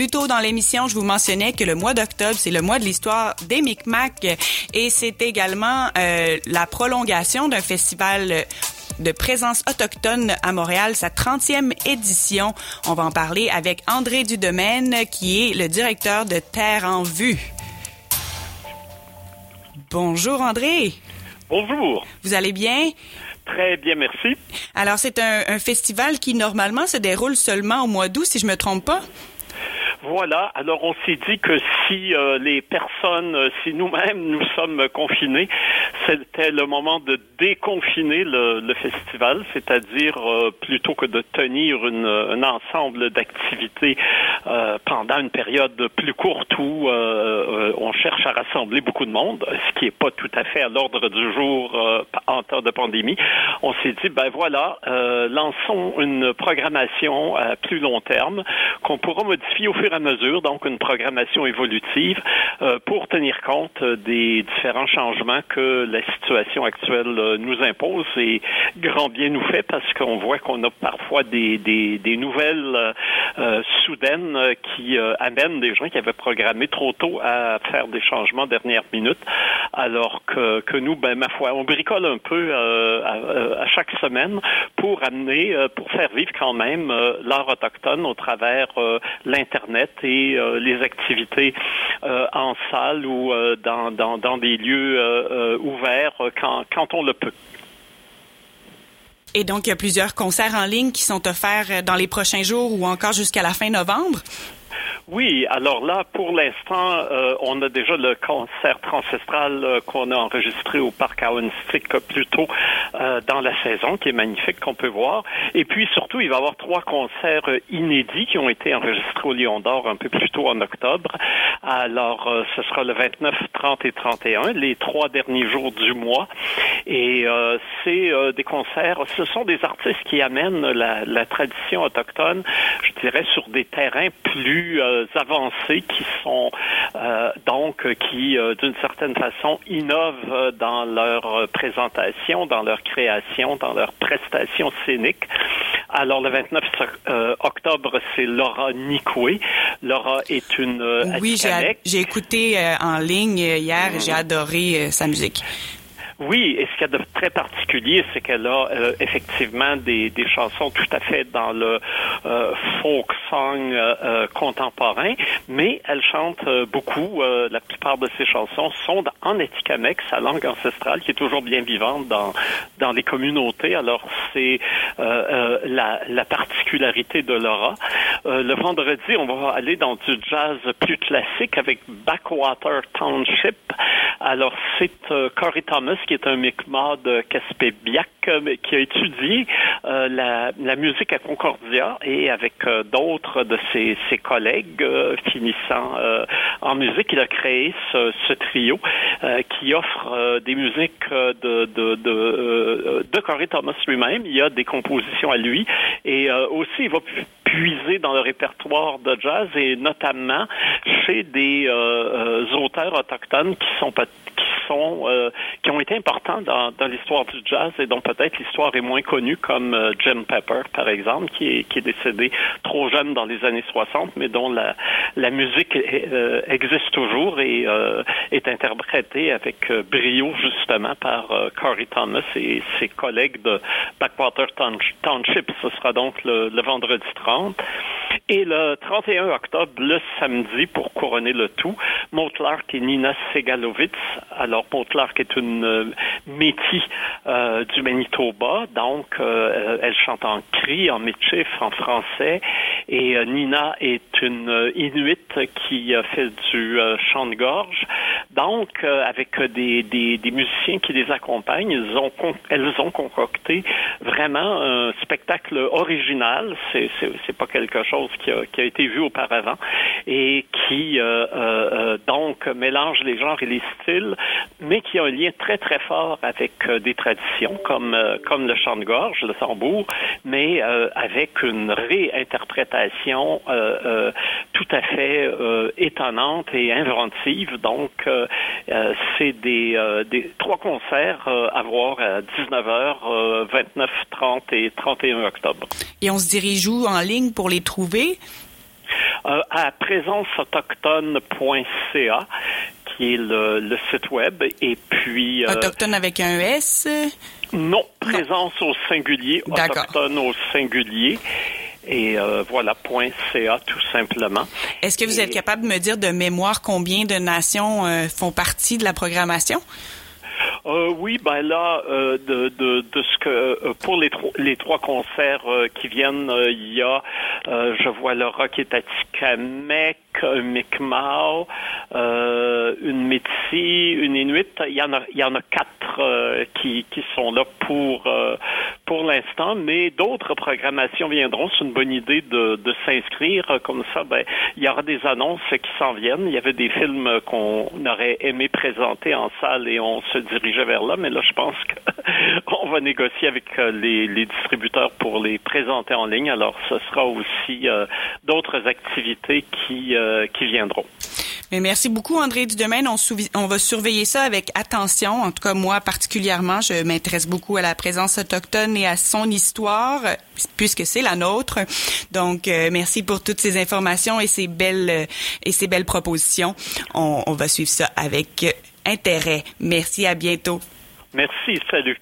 Plus tôt dans l'émission, je vous mentionnais que le mois d'octobre, c'est le mois de l'histoire des Micmacs et c'est également euh, la prolongation d'un festival de présence autochtone à Montréal, sa 30e édition. On va en parler avec André Dudemaine, qui est le directeur de Terre en Vue. Bonjour André. Bonjour. Vous allez bien? Très bien, merci. Alors, c'est un, un, festival qui normalement se déroule seulement au mois d'août, si je me trompe pas? Voilà. Alors, on s'est dit que si euh, les personnes, euh, si nous-mêmes nous sommes confinés, c'était le moment de déconfiner le, le festival, c'est-à-dire euh, plutôt que de tenir une, un ensemble d'activités euh, pendant une période plus courte où euh, on cherche à rassembler beaucoup de monde, ce qui n'est pas tout à fait à l'ordre du jour en temps de pandémie. On s'est dit, ben voilà, lançons une programmation à plus long terme qu'on pourra modifier au fur et à mesure, donc une programmation évolutive euh, pour tenir compte des différents changements que la situation actuelle euh, nous impose et grand bien nous fait parce qu'on voit qu'on a parfois des, des, nouvelles euh, soudaines qui amènent des gens qui avaient programmé trop tôt à faire des changements dernière minute, alors que, nous, ben ma foi, on bricole un peu à, à, chaque semaine pour amener, pour faire vivre quand même l'art autochtone au travers l'Internet et euh, les activités euh, en salle ou euh, dans, des lieux ouverts quand on le peut. Et donc, il y a plusieurs concerts en ligne qui sont offerts dans les prochains jours ou encore jusqu'à la fin novembre. Oui, alors là, pour l'instant, euh, on a déjà le concert ancestral euh, qu'on a enregistré au Parc Aonistique plus tôt euh, dans la saison, qui est magnifique, qu'on peut voir. Et puis, surtout, il va y avoir trois concerts inédits qui ont été enregistrés au Lion d'Or un peu plus tôt en octobre. Alors, ce sera le 29, 30 et 31, les trois derniers jours du mois. Et c'est des concerts, ce sont des artistes qui amènent la, la tradition autochtone, je dirais, sur des terrains plus avancées qui sont euh, donc qui euh, d'une certaine façon innovent dans leur présentation, dans leur création, dans leur prestation scénique. Alors le 29 euh, octobre, c'est Laura Nicoué. Laura est une oui, j'ai écouté en ligne hier, j'ai adoré sa musique. Oui, et ce qu'il y a de très particulier, c'est qu'elle a euh, effectivement des, des, chansons tout à fait dans le euh, folk song euh, contemporain, mais elle chante beaucoup. la plupart de ses chansons sont en Atikamekw, sa langue ancestrale, qui est toujours bien vivante dans dans les communautés. Alors c'est la, la, particularité de Laura. le vendredi, on va aller dans du jazz plus classique avec Backwater Township. Alors c'est Corey Thomas qui est un Mi'kmaq de Caspébiac, euh, qui a étudié euh, la, musique à Concordia et avec euh, d'autres de ses, collègues finissant en musique, il a créé ce, trio qui offre des musiques de, de Corey Thomas lui-même. Il y a des compositions à lui et aussi il va puiser dans le répertoire de jazz et notamment chez des auteurs autochtones qui sont qui sont qui ont été importants dans, l'histoire du jazz et dont peut-être l'histoire est moins connue, comme euh, Jim Pepper, par exemple, qui est, décédé trop jeune dans les années 60, mais dont la, musique euh, existe toujours et euh, est interprétée avec brio, justement, par Corey Thomas et ses collègues de Backwater Township. Ce sera donc le, vendredi 30. Et le 31 octobre, le samedi, pour couronner le tout, Maud Clark et Nina Segalovitz. Alors, Maud Clark est une euh, métis euh, du Manitoba, donc euh, elle chante en cri, en métif, en français. Et Nina est une Inuit qui fait du chant de gorge. Donc, avec des, des, des, musiciens qui les accompagnent, elles ont concocté vraiment un spectacle original. C'est, c'est, pas quelque chose qui a, qui a, été vu auparavant et qui euh, euh, donc mélange les genres et les styles, mais qui a un lien très très fort avec euh, des traditions comme comme le chant de gorge, le tambour, mais avec une réinterprétation tout à fait étonnante et inventive. Donc c'est des, des trois concerts à voir à 19h, 29, 30 et 31 octobre. Et on se dirige où en ligne pour les trouver? à présenceautochtone.ca qui est le, site web. Et puis. Autochtone avec un S? Non, présence au singulier, autochtone au singulier. Et voilà, .ca tout simplement. Est-ce que vous êtes capable de me dire de mémoire combien de nations font partie de la programmation? Euh, oui, ben là, euh, de, de, de, ce que euh, pour les, les trois concerts euh, qui viennent, il y a, je vois le rock est un Mi'kmaq, une Métis, une Inuit. Il y en a, il y en a quatre qui, qui sont là pour pour l'instant, mais d'autres programmations viendront. C'est une bonne idée de, s'inscrire comme ça. Ben, il y aura des annonces qui s'en viennent. Il y avait des films qu'on aurait aimé présenter en salle et on se dirigeait vers là, mais là, je pense qu'on va négocier avec euh, les, distributeurs pour les présenter en ligne. Alors, ce sera aussi euh, d'autres activités qui, euh, qui viendront. Merci beaucoup, André Dudemaine. On, on va surveiller ça avec attention. En tout cas, moi, particulièrement, je m'intéresse beaucoup à la présence autochtone et à son histoire, puisque c'est la nôtre. Donc, merci pour toutes ces informations et ces belles, et ces belles propositions. On, on va suivre ça avec intérêt. Merci, à bientôt. Merci, salut.